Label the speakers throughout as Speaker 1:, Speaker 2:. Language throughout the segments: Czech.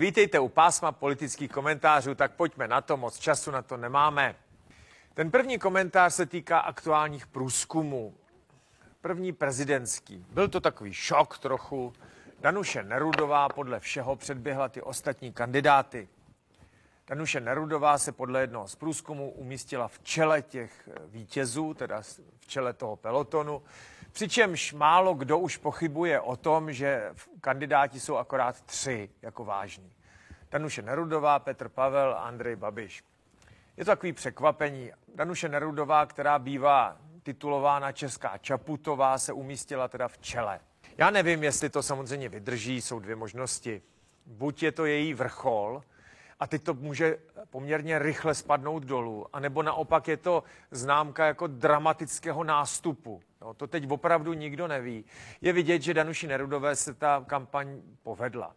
Speaker 1: Vítejte u pásma politických komentářů, tak pojďme na to, moc času na to nemáme. Ten první komentář se týká aktuálních průzkumů. První prezidentský. Byl to takový šok trochu. Danuše Nerudová podle všeho předběhla ty ostatní kandidáty. Danuše Nerudová se podle jednoho z průzkumů umístila v čele těch vítězů, teda v čele toho pelotonu. Přičemž málo kdo už pochybuje o tom, že kandidáti jsou akorát tři jako vážní. Danuše Nerudová, Petr Pavel a Andrej Babiš. Je to takový překvapení. Danuše Nerudová, která bývá titulována Česká Čaputová, se umístila teda v čele. Já nevím, jestli to samozřejmě vydrží, jsou dvě možnosti. Buď je to její vrchol, a teď to může poměrně rychle spadnout dolů. A nebo naopak je to známka jako dramatického nástupu. No, to teď opravdu nikdo neví. Je vidět, že Danuši Nerudové se ta kampaň povedla.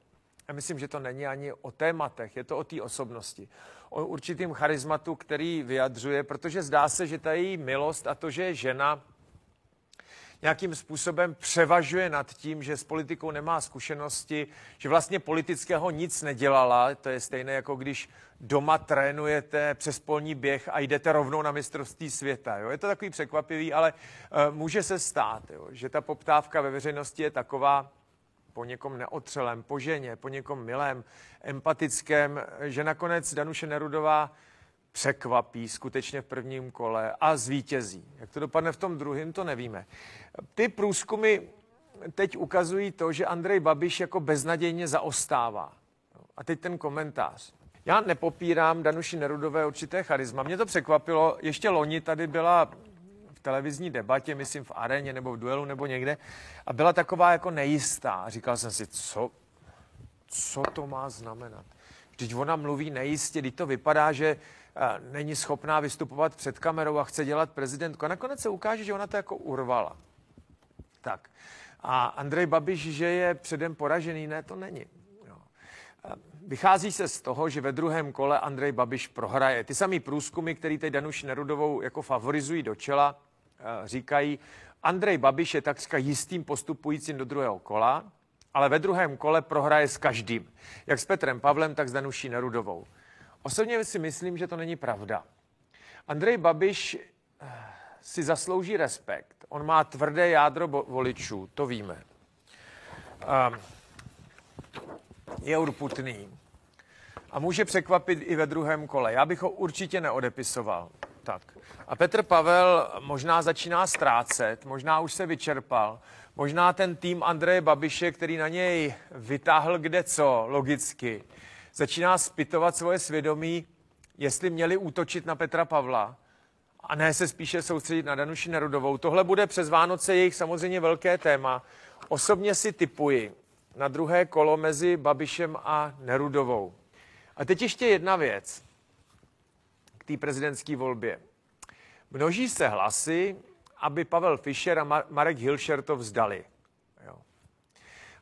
Speaker 1: Já myslím, že to není ani o tématech, je to o té osobnosti. O určitým charizmatu, který vyjadřuje, protože zdá se, že ta její milost a to, že je žena, nějakým způsobem převažuje nad tím, že s politikou nemá zkušenosti, že vlastně politického nic nedělala. To je stejné, jako když doma trénujete přes polní běh a jdete rovnou na mistrovství světa. Jo? Je to takový překvapivý, ale uh, může se stát, jo? že ta poptávka ve veřejnosti je taková, po někom neotřelém, po ženě, po někom milém, empatickém, že nakonec Danuše Nerudová překvapí skutečně v prvním kole a zvítězí. Jak to dopadne v tom druhém, to nevíme. Ty průzkumy teď ukazují to, že Andrej Babiš jako beznadějně zaostává. A teď ten komentář. Já nepopírám Danuši Nerudové určité charisma. Mě to překvapilo. Ještě loni tady byla v televizní debatě, myslím v aréně nebo v duelu nebo někde, a byla taková jako nejistá. Říkal jsem si, co, co to má znamenat? Vždyť ona mluví nejistě, když to vypadá, že není schopná vystupovat před kamerou a chce dělat prezidentku. A nakonec se ukáže, že ona to jako urvala. Tak. A Andrej Babiš, že je předem poražený, ne, to není. Jo. Vychází se z toho, že ve druhém kole Andrej Babiš prohraje. Ty samý průzkumy, který teď Danuš Nerudovou jako favorizují do čela, říkají, Andrej Babiš je takřka jistým postupujícím do druhého kola, ale ve druhém kole prohraje s každým. Jak s Petrem Pavlem, tak s Danuší Nerudovou. Osobně si myslím, že to není pravda. Andrej Babiš eh, si zaslouží respekt. On má tvrdé jádro voličů, to víme. Ehm, je urputný a může překvapit i ve druhém kole. Já bych ho určitě neodepisoval. Tak. A Petr Pavel možná začíná ztrácet, možná už se vyčerpal, možná ten tým Andreje Babiše, který na něj vytáhl kde co, logicky, začíná spitovat svoje svědomí, jestli měli útočit na Petra Pavla a ne se spíše soustředit na Danuši Nerudovou. Tohle bude přes Vánoce jejich samozřejmě velké téma. Osobně si typuji na druhé kolo mezi Babišem a Nerudovou. A teď ještě jedna věc k té prezidentské volbě. Množí se hlasy, aby Pavel Fischer a Marek Hilšer to vzdali.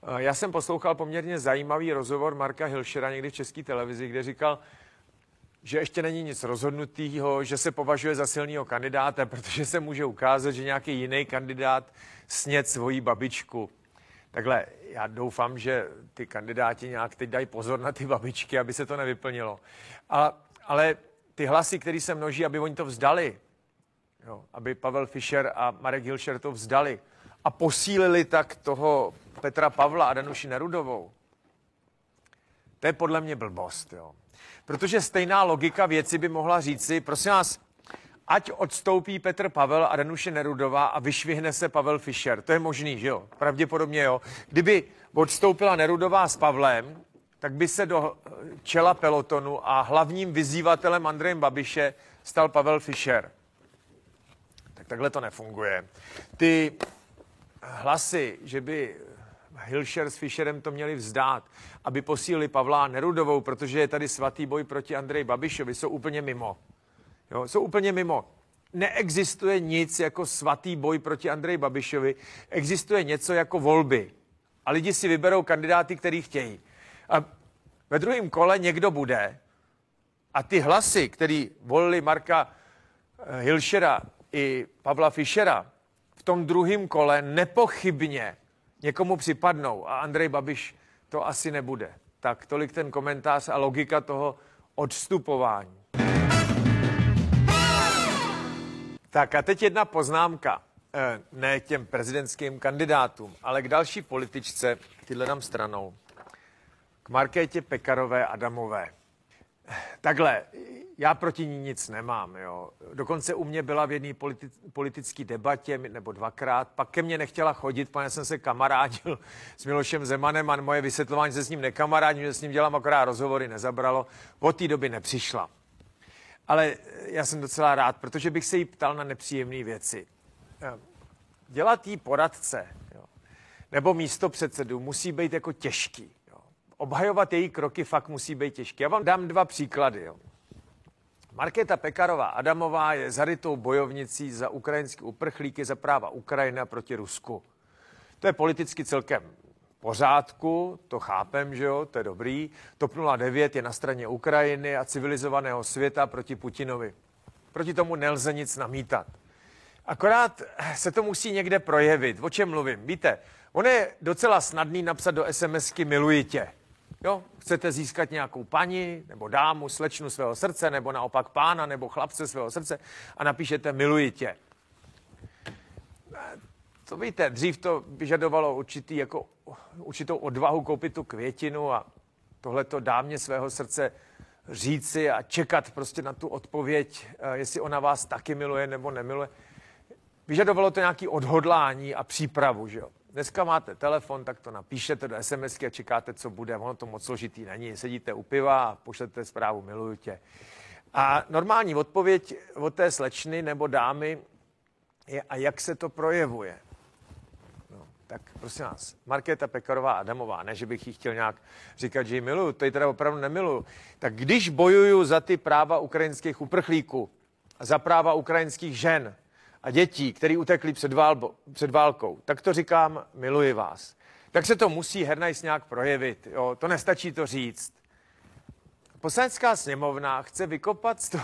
Speaker 1: Eh, já jsem poslouchal poměrně zajímavý rozhovor Marka Hilšera někdy v české televizi, kde říkal, že ještě není nic rozhodnutého, že se považuje za silného kandidáta, protože se může ukázat, že nějaký jiný kandidát sněd svoji babičku. Takhle, já doufám, že ty kandidáti nějak teď dají pozor na ty babičky, aby se to nevyplnilo. Ale, ale ty hlasy, které se množí, aby oni to vzdali, jo, aby Pavel Fischer a Marek Hilšer to vzdali a posílili tak toho Petra Pavla a Danuši Nerudovou. To je podle mě blbost, jo. Protože stejná logika věci by mohla říci, prosím vás, ať odstoupí Petr Pavel a Danuše Nerudová a vyšvihne se Pavel Fischer. To je možný, že jo? Pravděpodobně jo. Kdyby odstoupila Nerudová s Pavlem, tak by se do čela pelotonu a hlavním vyzývatelem Andrejem Babiše stal Pavel Fischer. Tak takhle to nefunguje. Ty hlasy, že by Hilšer s Fischerem to měli vzdát, aby posílili Pavla Nerudovou, protože je tady svatý boj proti Andreji Babišovi, jsou úplně mimo. Jo, jsou úplně mimo. Neexistuje nic jako svatý boj proti Andreji Babišovi, existuje něco jako volby. A lidi si vyberou kandidáty, který chtějí. A ve druhém kole někdo bude a ty hlasy, který volili Marka eh, Hilšera i Pavla Fischera, v tom druhém kole nepochybně někomu připadnou a Andrej Babiš to asi nebude. Tak tolik ten komentář a logika toho odstupování. Tak a teď jedna poznámka. Eh, ne těm prezidentským kandidátům, ale k další političce, tyhle dám stranou. K Markétě Pekarové Adamové. Takhle, já proti ní nic nemám. Jo. Dokonce u mě byla v jedné politi- politické debatě, nebo dvakrát, pak ke mně nechtěla chodit, pane jsem se kamarádil s Milošem Zemanem a moje vysvětlování se s ním nekamarádím, že s ním dělám akorát rozhovory, nezabralo. Od té doby nepřišla. Ale já jsem docela rád, protože bych se jí ptal na nepříjemné věci. Dělat jí poradce jo, nebo místo předsedu musí být jako těžký. Jo. Obhajovat její kroky fakt musí být těžký. Já vám dám dva příklady. Jo. Markéta Pekarová Adamová je zarytou bojovnicí za ukrajinské uprchlíky, za práva Ukrajina proti Rusku. To je politicky celkem pořádku, to chápem, že jo, to je dobrý. TOP 09 je na straně Ukrajiny a civilizovaného světa proti Putinovi. Proti tomu nelze nic namítat. Akorát se to musí někde projevit. O čem mluvím? Víte, on je docela snadný napsat do SMSky miluji tě. Jo, chcete získat nějakou paní, nebo dámu, slečnu svého srdce, nebo naopak pána, nebo chlapce svého srdce a napíšete miluji tě. To víte, dřív to vyžadovalo určitý, jako, určitou odvahu koupit tu květinu a tohleto dámě svého srdce říci a čekat prostě na tu odpověď, eh, jestli ona vás taky miluje nebo nemiluje. Vyžadovalo to nějaké odhodlání a přípravu, že jo. Dneska máte telefon, tak to napíšete do SMSky a čekáte, co bude. Ono to moc složitý není. Sedíte u piva a pošlete zprávu miluju tě. A normální odpověď od té slečny nebo dámy je, a jak se to projevuje. No, tak prosím vás, Markéta Pekarová Adamová, ne, že bych jí chtěl nějak říkat, že ji miluju, to ji teda opravdu nemiluju. Tak když bojuju za ty práva ukrajinských uprchlíků, za práva ukrajinských žen, a dětí, který utekli před, válbo, před válkou, tak to říkám, miluji vás. Tak se to musí Hernajs nějak projevit. Jo? To nestačí to říct. Poslanecká sněmovna chce vykopat z, to,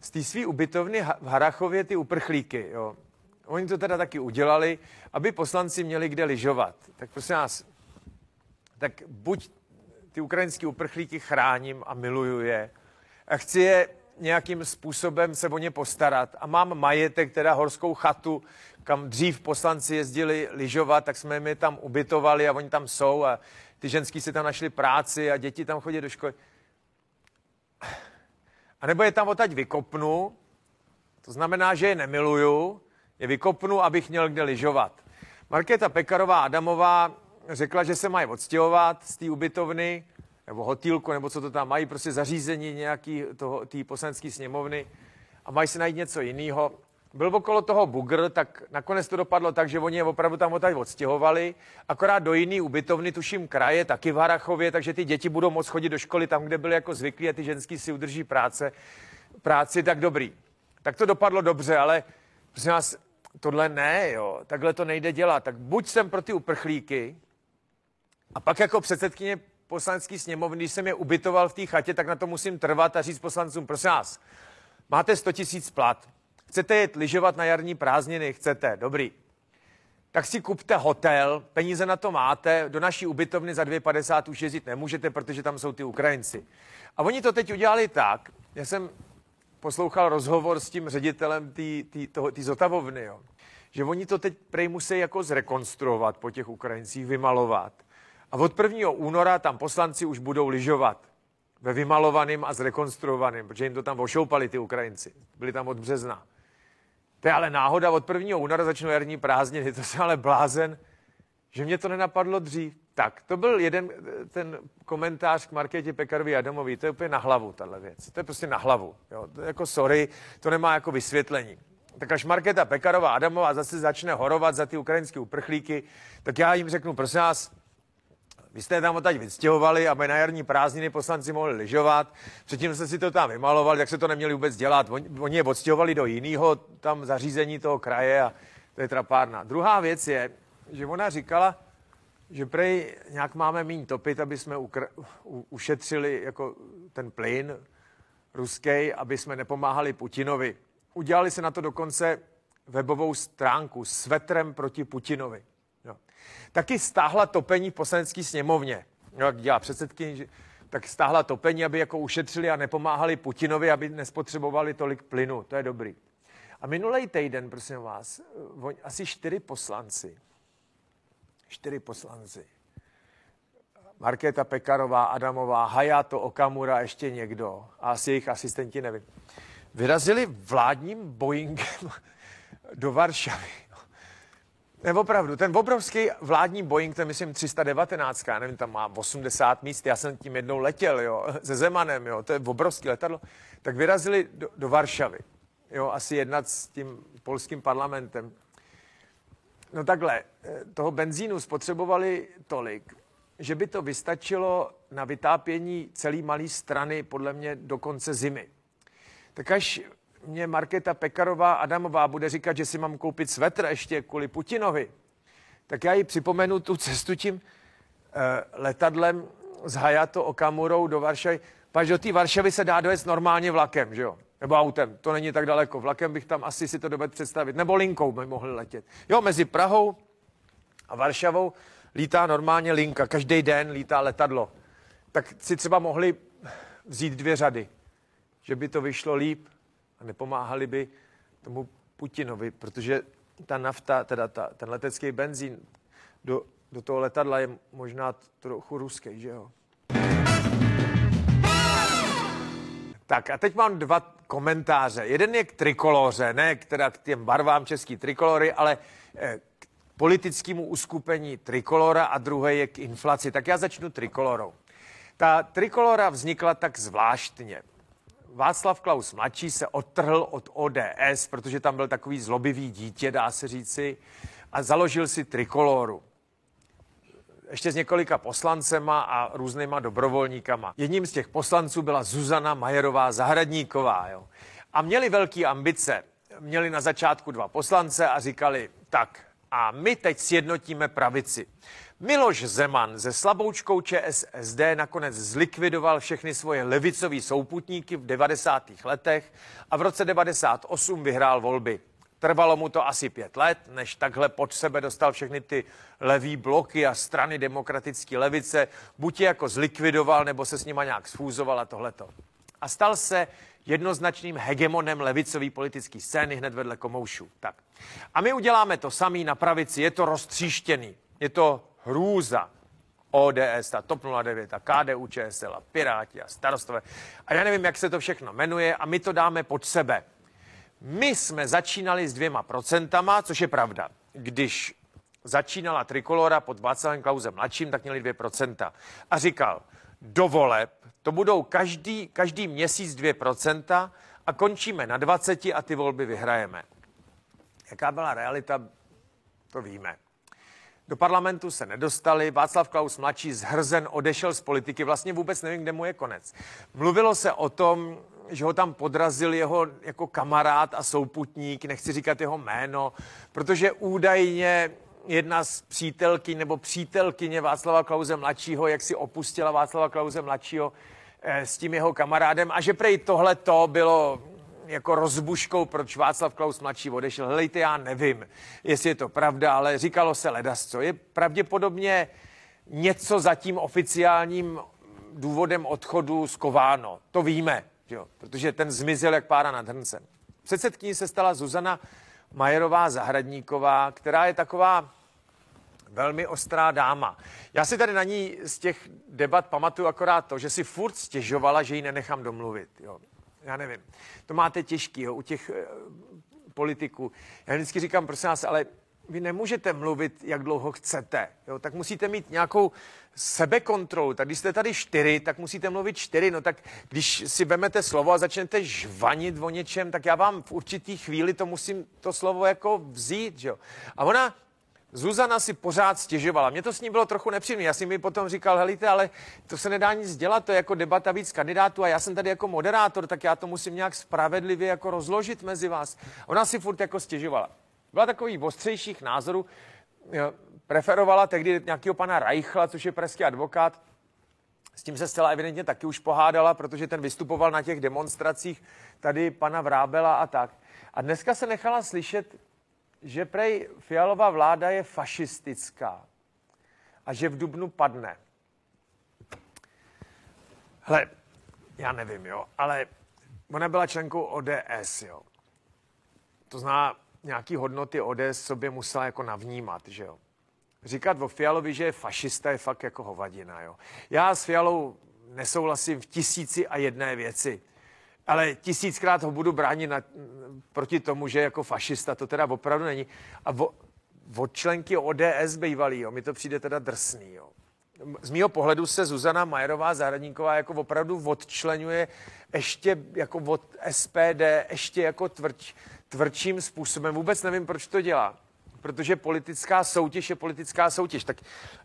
Speaker 1: z té své ubytovny v Harachově ty uprchlíky. Jo? Oni to teda taky udělali, aby poslanci měli kde lyžovat. Tak prosím vás, tak buď ty ukrajinské uprchlíky chráním a miluju je, a chci je nějakým způsobem se o ně postarat. A mám majetek, teda horskou chatu, kam dřív poslanci jezdili lyžovat, tak jsme mi tam ubytovali a oni tam jsou a ty ženský si tam našli práci a děti tam chodí do školy. A nebo je tam odtaď vykopnu, to znamená, že je nemiluju, je vykopnu, abych měl kde lyžovat. Markéta Pekarová Adamová řekla, že se mají odstěhovat z té ubytovny, nebo hotýlku, nebo co to tam mají, prostě zařízení nějaký toho, té poslanecké sněmovny a mají si najít něco jiného. Byl okolo toho bugr, tak nakonec to dopadlo tak, že oni je opravdu tam odtaď odstěhovali, akorát do jiný ubytovny, tuším kraje, taky v Harachově, takže ty děti budou moct chodit do školy tam, kde byly jako zvyklí a ty ženský si udrží práce, práci, tak dobrý. Tak to dopadlo dobře, ale prosím vás, tohle ne, jo, takhle to nejde dělat. Tak buď jsem pro ty uprchlíky, a pak jako předsedkyně poslanecký sněmovny, když jsem je ubytoval v té chatě, tak na to musím trvat a říct poslancům, prosím vás, máte 100 tisíc plat, chcete jet lyžovat na jarní prázdniny, chcete, dobrý. Tak si kupte hotel, peníze na to máte, do naší ubytovny za 2,50 už jezdit nemůžete, protože tam jsou ty Ukrajinci. A oni to teď udělali tak, já jsem poslouchal rozhovor s tím ředitelem té zotavovny, jo, že oni to teď prej musí jako zrekonstruovat po těch Ukrajincích, vymalovat a od 1. února tam poslanci už budou lyžovat ve vymalovaném a zrekonstruovaném, protože jim to tam ošoupali ty Ukrajinci. Byli tam od března. To je ale náhoda, od 1. února začnou jarní prázdniny, to se ale blázen, že mě to nenapadlo dřív. Tak, to byl jeden ten komentář k Markétě Pekarovi Adamovi. To je úplně na hlavu, tahle věc. To je prostě na hlavu. Jo. To jako sorry, to nemá jako vysvětlení. Tak až Markéta Pekarová Adamová zase začne horovat za ty ukrajinské uprchlíky, tak já jim řeknu, prosím vás, vy jste tam odtaď vystěhovali, aby na jarní prázdniny poslanci mohli lyžovat. Předtím jste si to tam vymalovali, tak se to neměli vůbec dělat. Oni, oni je odstěhovali do jiného tam zařízení toho kraje a to je trapárna. Druhá věc je, že ona říkala, že prej nějak máme míň topit, aby jsme ukr- u- ušetřili jako ten plyn ruský, aby jsme nepomáhali Putinovi. Udělali se na to dokonce webovou stránku s vetrem proti Putinovi. Taky stáhla topení v poslanecké sněmovně. no, jak dělá předsedkyně, tak stáhla topení, aby jako ušetřili a nepomáhali Putinovi, aby nespotřebovali tolik plynu. To je dobrý. A minulý týden, prosím vás, asi čtyři poslanci, čtyři poslanci, Markéta Pekarová, Adamová, Hayato, Okamura, ještě někdo, a asi jejich asistenti, nevím, vyrazili vládním Boeingem do Varšavy. Ne, opravdu, ten obrovský vládní Boeing, ten myslím 319, já nevím, tam má 80 míst, já jsem tím jednou letěl, jo, se Zemanem, jo, to je obrovský letadlo, tak vyrazili do, do Varšavy, jo, asi jednat s tím polským parlamentem. No takhle, eh, toho benzínu spotřebovali tolik, že by to vystačilo na vytápění celé malé strany podle mě do konce zimy. Tak až mě Markéta Pekarová Adamová bude říkat, že si mám koupit svetr ještě kvůli Putinovi, tak já jí připomenu tu cestu tím eh, letadlem z Hayato Okamurou do Varšavy. Paž do té Varšavy se dá dojet normálně vlakem, že jo? Nebo autem, to není tak daleko. Vlakem bych tam asi si to dovedl představit. Nebo linkou by mohli letět. Jo, mezi Prahou a Varšavou lítá normálně linka. Každý den lítá letadlo. Tak si třeba mohli vzít dvě řady, že by to vyšlo líp a nepomáhali by tomu Putinovi, protože ta nafta, teda ta, ten letecký benzín do, do toho letadla je možná trochu ruský, že jo? Tak a teď mám dva komentáře. Jeden je k trikoloře, ne k, teda k těm barvám český trikolory, ale eh, k politickému uskupení trikolora a druhé je k inflaci. Tak já začnu trikolorou. Ta trikolora vznikla tak zvláštně. Václav Klaus mladší se odtrhl od ODS, protože tam byl takový zlobivý dítě, dá se říci, a založil si trikoloru. Ještě s několika poslancema a různýma dobrovolníkama. Jedním z těch poslanců byla Zuzana Majerová Zahradníková. Jo. A měli velké ambice. Měli na začátku dva poslance a říkali, tak a my teď sjednotíme pravici. Miloš Zeman ze slaboučkou ČSSD nakonec zlikvidoval všechny svoje levicové souputníky v 90. letech a v roce 98 vyhrál volby. Trvalo mu to asi pět let, než takhle pod sebe dostal všechny ty levý bloky a strany demokratické levice, buď je jako zlikvidoval, nebo se s nima nějak sfúzoval a tohleto. A stal se jednoznačným hegemonem levicové politické scény hned vedle Komoušů. Tak. A my uděláme to samý na pravici, je to roztříštěný, je to hrůza. ODS, a TOP 09, a KDU, ČSL, a Piráti a starostové. A já nevím, jak se to všechno jmenuje a my to dáme pod sebe. My jsme začínali s dvěma procentama, což je pravda. Když začínala Trikolora pod Václavem Klausem mladším, tak měli 2%. A říkal, do voleb to budou každý, každý měsíc 2% a končíme na 20 a ty volby vyhrajeme. Jaká byla realita, to víme. Do parlamentu se nedostali, Václav Klaus mladší zhrzen odešel z politiky, vlastně vůbec nevím, kde mu je konec. Mluvilo se o tom, že ho tam podrazil jeho jako kamarád a souputník, nechci říkat jeho jméno, protože údajně jedna z přítelky nebo přítelkyně Václava Klauze mladšího, jak si opustila Václava Klauze mladšího eh, s tím jeho kamarádem a že prej tohle to bylo jako rozbuškou, proč Václav Klaus mladší odešel. Helejte, já nevím, jestli je to pravda, ale říkalo se ledasco. Je pravděpodobně něco za tím oficiálním důvodem odchodu skováno. To víme, jo, protože ten zmizel jak pára nad hrncem. Předsedkyní se stala Zuzana Majerová Zahradníková, která je taková velmi ostrá dáma. Já si tady na ní z těch debat pamatuju akorát to, že si furt stěžovala, že ji nenechám domluvit. Jo já nevím, to máte těžký jo, u těch e, politiků. Já vždycky říkám, prosím vás, ale vy nemůžete mluvit, jak dlouho chcete. Jo? Tak musíte mít nějakou sebekontrolu. Tak když jste tady čtyři, tak musíte mluvit čtyři. No tak když si vemete slovo a začnete žvanit o něčem, tak já vám v určitý chvíli to musím to slovo jako vzít. Jo? A ona Zuzana si pořád stěžovala. Mně to s ní bylo trochu nepříjemné. Já jsem mi potom říkal, helíte, ale to se nedá nic dělat, to je jako debata víc kandidátů a já jsem tady jako moderátor, tak já to musím nějak spravedlivě jako rozložit mezi vás. Ona si furt jako stěžovala. Byla takový ostřejších názorů, preferovala tehdy nějakého pana Reichla, což je pražský advokát, s tím se zcela evidentně taky už pohádala, protože ten vystupoval na těch demonstracích tady pana Vrábela a tak. A dneska se nechala slyšet že prej Fialová vláda je fašistická a že v Dubnu padne. Hele, já nevím, jo, ale ona byla členkou ODS, jo. To zná nějaký hodnoty ODS sobě musela jako navnímat, že jo. Říkat o Fialovi, že je fašista, je fakt jako hovadina, jo. Já s Fialou nesouhlasím v tisíci a jedné věci, ale tisíckrát ho budu bránit na, proti tomu, že jako fašista, to teda opravdu není. A vo, od členky ODS bývalý, jo, mi to přijde teda drsný, jo z mého pohledu se Zuzana Majerová Zahradníková jako opravdu odčlenuje ještě jako od SPD, ještě jako tvrdč, tvrdším způsobem. Vůbec nevím, proč to dělá. Protože politická soutěž je politická soutěž. Tak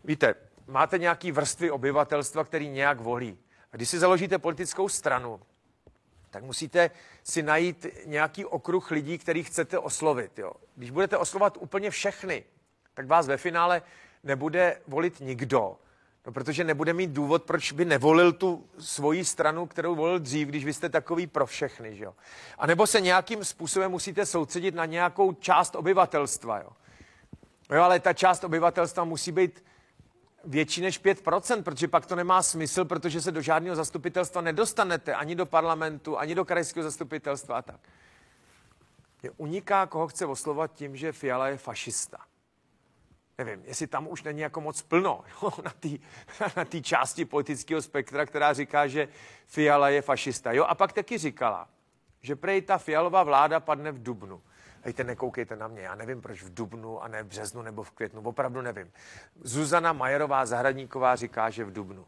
Speaker 1: víte, máte nějaký vrstvy obyvatelstva, který nějak volí. A když si založíte politickou stranu, tak musíte si najít nějaký okruh lidí, který chcete oslovit. Jo. Když budete oslovat úplně všechny, tak vás ve finále nebude volit nikdo. No, protože nebude mít důvod, proč by nevolil tu svoji stranu, kterou volil dřív, když vy jste takový pro všechny, že jo. A nebo se nějakým způsobem musíte soustředit na nějakou část obyvatelstva, jo. Jo, ale ta část obyvatelstva musí být větší než 5%, protože pak to nemá smysl, protože se do žádného zastupitelstva nedostanete, ani do parlamentu, ani do krajského zastupitelstva a tak. Je uniká, koho chce oslovat tím, že Fiala je fašista nevím, jestli tam už není jako moc plno jo, na té na části politického spektra, která říká, že Fiala je fašista. Jo, a pak taky říkala, že prej ta Fialová vláda padne v Dubnu. Hejte, nekoukejte na mě, já nevím, proč v Dubnu a ne v březnu nebo v květnu, opravdu nevím. Zuzana Majerová Zahradníková říká, že v Dubnu.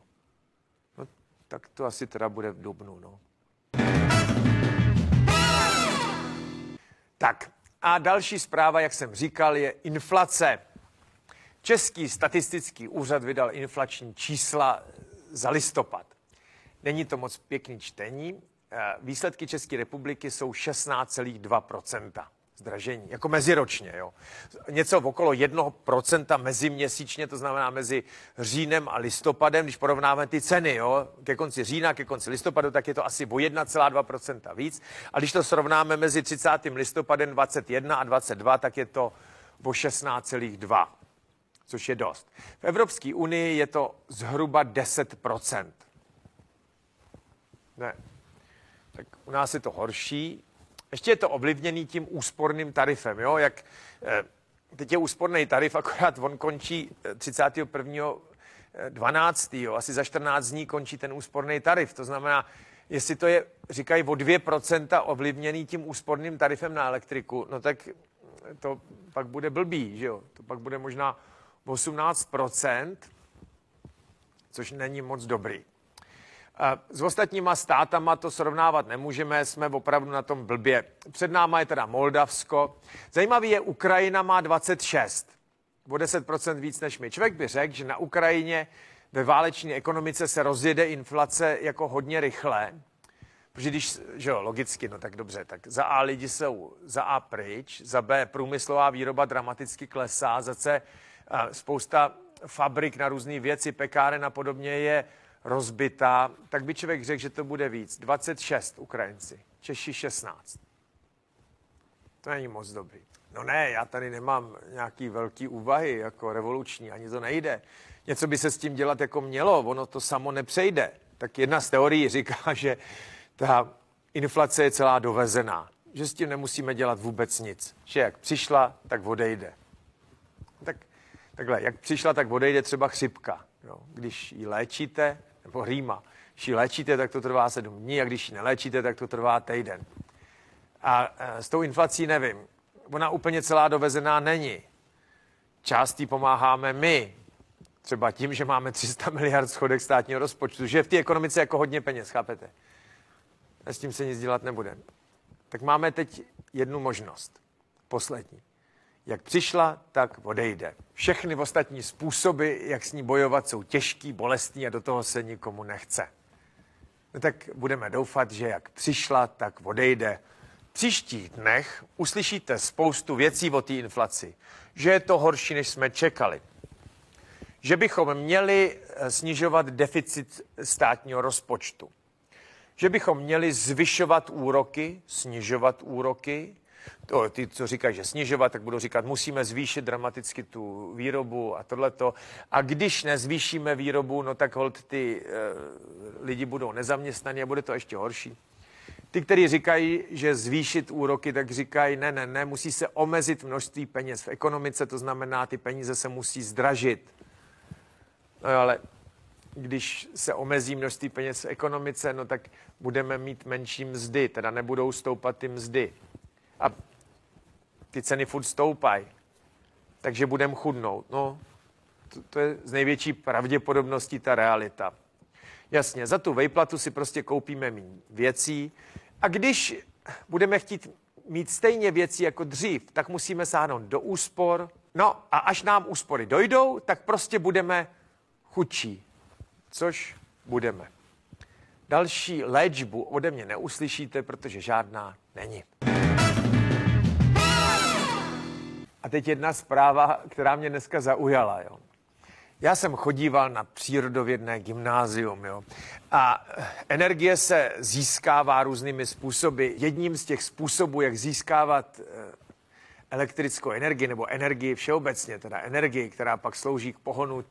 Speaker 1: No, tak to asi teda bude v Dubnu, no. Tak, a další zpráva, jak jsem říkal, je inflace. Český statistický úřad vydal inflační čísla za listopad. Není to moc pěkný čtení. Eh, výsledky České republiky jsou 16,2 zdražení, jako meziročně. Jo. Něco okolo 1% meziměsíčně, to znamená mezi říjnem a listopadem, když porovnáme ty ceny, jo, ke konci října, ke konci listopadu, tak je to asi o 1,2% víc. A když to srovnáme mezi 30. listopadem 21 a 22, tak je to o 16,2 což je dost. V Evropské unii je to zhruba 10% Ne. Tak u nás je to horší. Ještě je to ovlivněný tím úsporným tarifem, jo? Jak, eh, teď je úsporný tarif, akorát on končí 31. Eh, 12. Jo? Asi za 14 dní končí ten úsporný tarif. To znamená, jestli to je, říkají, o 2% ovlivněný tím úsporným tarifem na elektriku, no tak to pak bude blbý, že jo? To pak bude možná 18% což není moc dobrý. S ostatníma státama to srovnávat nemůžeme, jsme opravdu na tom blbě. Před náma je teda Moldavsko. Zajímavý je, Ukrajina má 26, o 10% víc než my. Člověk by řekl, že na Ukrajině ve váleční ekonomice se rozjede inflace jako hodně rychle, protože když, že jo, logicky, no tak dobře, tak za A lidi jsou za A pryč, za B průmyslová výroba dramaticky klesá, za C spousta fabrik na různé věci, pekáren a podobně je rozbitá, tak by člověk řekl, že to bude víc. 26 Ukrajinci, Češi 16. To není moc dobrý. No ne, já tady nemám nějaký velký úvahy jako revoluční, ani to nejde. Něco by se s tím dělat jako mělo, ono to samo nepřejde. Tak jedna z teorií říká, že ta inflace je celá dovezená, že s tím nemusíme dělat vůbec nic. Že jak přišla, tak odejde. Tak Takhle, jak přišla, tak odejde třeba chřipka. Jo. Když ji léčíte, nebo rýma, když ji léčíte, tak to trvá sedm dní, a když ji neléčíte, tak to trvá týden. A e, s tou inflací nevím. Ona úplně celá dovezená není. Částí pomáháme my, třeba tím, že máme 300 miliard schodek státního rozpočtu, že v té ekonomice jako hodně peněz, chápete? A s tím se nic dělat nebude. Tak máme teď jednu možnost, poslední. Jak přišla, tak odejde. Všechny ostatní způsoby, jak s ní bojovat, jsou těžký, bolestní a do toho se nikomu nechce. No tak budeme doufat, že jak přišla, tak odejde. V příštích dnech uslyšíte spoustu věcí o té inflaci. Že je to horší, než jsme čekali. Že bychom měli eh, snižovat deficit státního rozpočtu. Že bychom měli zvyšovat úroky, snižovat úroky, To, ty, co říkají, že snižovat, tak budou říkat, musíme zvýšit dramaticky tu výrobu a tohleto. A když nezvýšíme výrobu, no tak hold ty e, lidi budou nezaměstnaní a bude to ještě horší. Ty, kteří říkají, že zvýšit úroky, tak říkají, ne, ne, ne, musí se omezit množství peněz v ekonomice, to znamená, ty peníze se musí zdražit. No ale když se omezí množství peněz v ekonomice, no tak budeme mít menší mzdy, teda nebudou stoupat ty mzdy. A ty ceny furt stoupají. Takže budeme chudnout. No, to, to je z největší pravděpodobností ta realita. Jasně, za tu vejplatu si prostě koupíme méně věcí a když budeme chtít mít stejně věcí jako dřív, tak musíme sáhnout do úspor. No a až nám úspory dojdou, tak prostě budeme chudší, což budeme. Další léčbu ode mě neuslyšíte, protože žádná není. A teď jedna zpráva, která mě dneska zaujala. Jo. Já jsem chodíval na přírodovědné gymnázium jo. a energie se získává různými způsoby. Jedním z těch způsobů, jak získávat eh, elektrickou energii nebo energii všeobecně, teda energii, která pak slouží k pohonu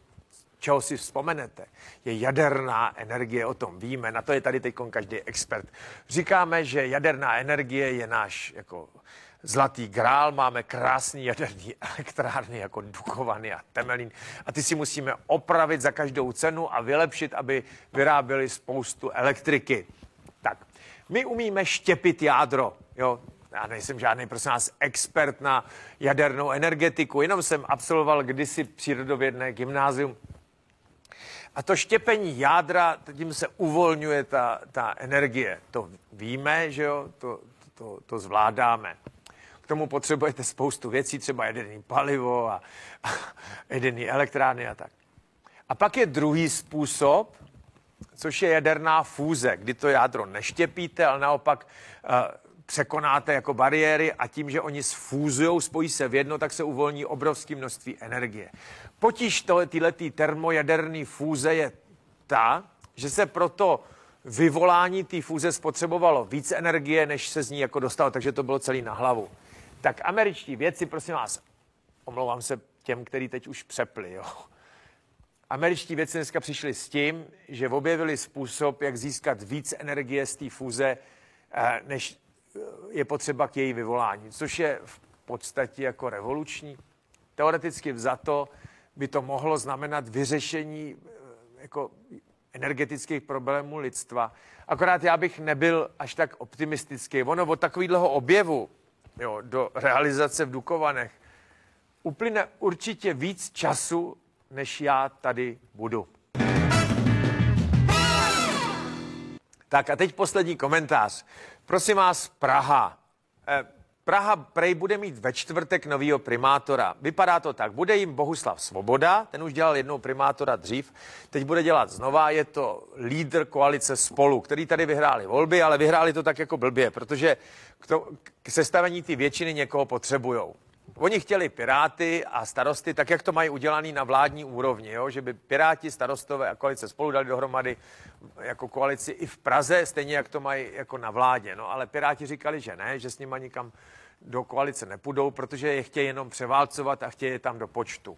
Speaker 1: čeho si vzpomenete, je jaderná energie, o tom víme, na to je tady teď každý expert. Říkáme, že jaderná energie je náš jako zlatý grál, máme krásný jaderný elektrárny jako Dukovany a Temelín a ty si musíme opravit za každou cenu a vylepšit, aby vyráběli spoustu elektriky. Tak, my umíme štěpit jádro, jo, já nejsem žádný, prosím nás, expert na jadernou energetiku, jenom jsem absolvoval kdysi přírodovědné gymnázium. A to štěpení jádra, tím se uvolňuje ta, ta energie. To víme, že jo, to, to, to zvládáme tomu potřebujete spoustu věcí, třeba jedený palivo a, a jedený elektrárny a tak. A pak je druhý způsob, což je jaderná fúze, kdy to jádro neštěpíte, ale naopak uh, překonáte jako bariéry a tím, že oni sfúzují, spojí se v jedno, tak se uvolní obrovské množství energie. Potíž tyhle termojaderné fúze je ta, že se proto vyvolání té fúze spotřebovalo víc energie, než se z ní jako dostalo, takže to bylo celý na hlavu. Tak američtí věci, prosím vás, omlouvám se těm, kteří teď už přepli, jo. Američtí věci dneska přišli s tím, že objevili způsob, jak získat víc energie z té fúze, eh, než eh, je potřeba k její vyvolání, což je v podstatě jako revoluční. Teoreticky vzato by to mohlo znamenat vyřešení eh, jako energetických problémů lidstva. Akorát já bych nebyl až tak optimistický. Ono od takového objevu jo, do realizace v Dukovanech, uplyne určitě víc času, než já tady budu. Tak a teď poslední komentář. Prosím vás, Praha. Eh, Praha prej bude mít ve čtvrtek novýho primátora. Vypadá to tak. Bude jim Bohuslav Svoboda, ten už dělal jednou primátora dřív, teď bude dělat znova. Je to lídr koalice Spolu, který tady vyhráli volby, ale vyhráli to tak jako blbě, protože k, to, k sestavení ty většiny někoho potřebujou. Oni chtěli Piráty a starosty, tak jak to mají udělaný na vládní úrovni, jo? že by Piráti, starostové a koalice spolu dali dohromady jako koalici i v Praze, stejně jak to mají jako na vládě. No ale Piráti říkali, že ne, že s nimi nikam do koalice nepůjdou, protože je chtějí jenom převálcovat a chtějí je tam do počtu.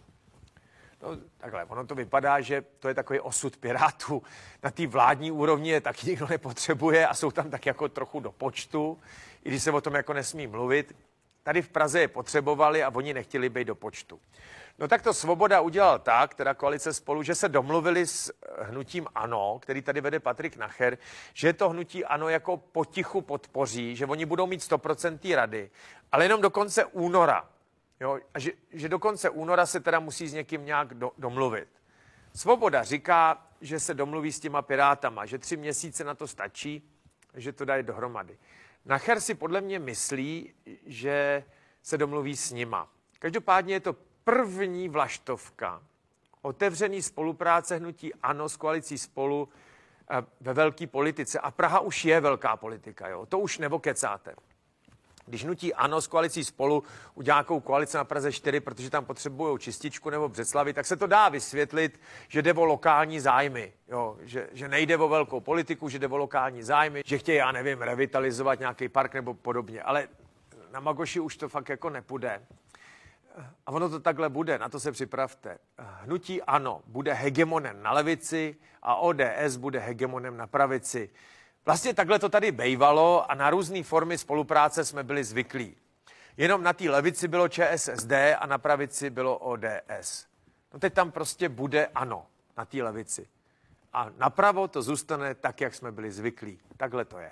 Speaker 1: No, takhle, ono to vypadá, že to je takový osud Pirátů. Na té vládní úrovni je taky nikdo nepotřebuje a jsou tam tak jako trochu do počtu, i když se o tom jako nesmí mluvit. Tady v Praze je potřebovali a oni nechtěli být do počtu. No tak to Svoboda udělal tak, teda koalice spolu, že se domluvili s hnutím ANO, který tady vede Patrik Nacher, že to hnutí ANO jako potichu podpoří, že oni budou mít 100% rady, ale jenom do konce února. Jo, a že, že do konce února se teda musí s někým nějak do, domluvit. Svoboda říká, že se domluví s těma pirátama, že tři měsíce na to stačí, že to dají dohromady. Nacher si podle mě myslí, že se domluví s nima. Každopádně je to první vlaštovka otevřený spolupráce hnutí ANO s koalicí spolu eh, ve velké politice. A Praha už je velká politika, jo? to už nevokecáte. Když nutí ANO s koalicí spolu udělá nějakou koalici na Praze 4, protože tam potřebují čističku nebo Břeclavy, tak se to dá vysvětlit, že jde o lokální zájmy. Jo, že, že nejde o velkou politiku, že jde o lokální zájmy, že chtějí, já nevím, revitalizovat nějaký park nebo podobně. Ale na Magoši už to fakt jako nepůjde. A ono to takhle bude, na to se připravte. Hnutí ano, bude hegemonem na levici a ODS bude hegemonem na pravici. Vlastně takhle to tady bejvalo a na různé formy spolupráce jsme byli zvyklí. Jenom na té levici bylo ČSSD a na pravici bylo ODS. No teď tam prostě bude ano, na té levici. A napravo to zůstane tak, jak jsme byli zvyklí. Takhle to je.